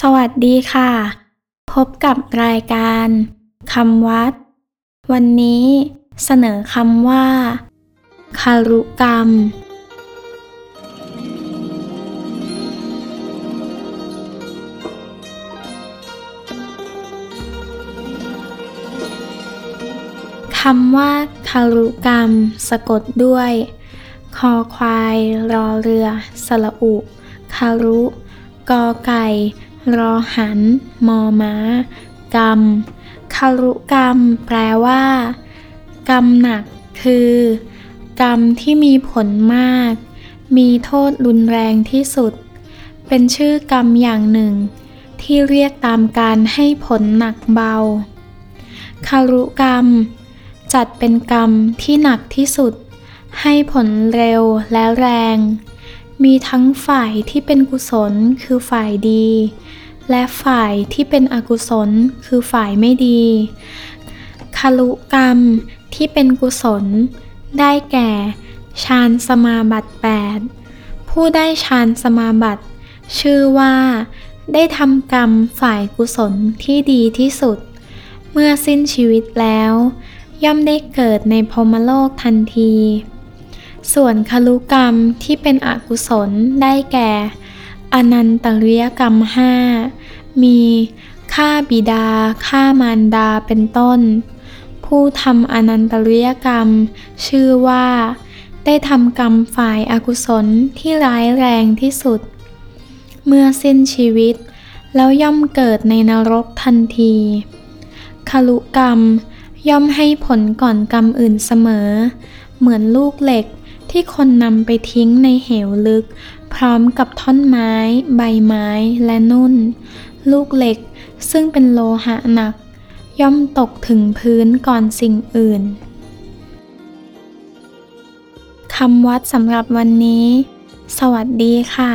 สวัสดีค่ะ พบกับรายการคำวัด วันนี้เสนอคำว่าคารุกรรม คำว่าคารุกรรม สะกดด้วย คอควาย รอเรือ สระอุคารุ กอไก่ รอหัน มอม้า กรรมคารุกรรม แปลว่า กรรมหนัก คือ กรรมที่มีผลมาก มีโทษรุนแรงที่สุด เป็นชื่อกรรมอย่างหนึ่ง ที่เรียกตามการให้ผลหนักเบาคารุกรรม จัดเป็นกรรมที่หนักที่สุด ให้ผลเร็วและแรงมีทั้งฝ่ายที่เป็นกุศลคือฝ่ายดี และฝ่ายที่เป็นอกุศลคือฝ่ายไม่ดีคารุกรรมที่เป็นกุศล ได้แก่ฌานสมาบัติ 8 ผู้ได้ฌานสมาบัติ ชื่อว่า ได้ทำกรรมฝ่ายกุศลที่ดีที่สุด เมื่อสิ้นชีวิตแล้ว ย่อมได้เกิดในพรหมโลกทันที ส่วนคารุกรรมที่เป็นอกุศลได้แก่ อนันตริยกรรมห้ามีฆ่าบิดาฆ่ามารดาเป็นต้น ผู้ทำอนันตริยกรรม ชื่อว่า ได้ทำกรรมฝ่ายอากุศลที่ร้ายแรงที่สุด เมื่อสิ้นชีวิต แล้วย่อมเกิดในนรกทันทีคารุกรรมย่อมให้ผลก่อนกรรมอื่นเสมอ เหมือนลูกเหล็กที่คนนำไปทิ้งในเหวลึก ร้อมกับท่อนไม้ ใบไม้และนุ่น ลูกเหล็กซึ่งเป็นโลหะหนัก ย่อมตกถึงพื้นก่อนสิ่งอื่นคำวัดสำหรับวันนี้ สวัสดีค่ะ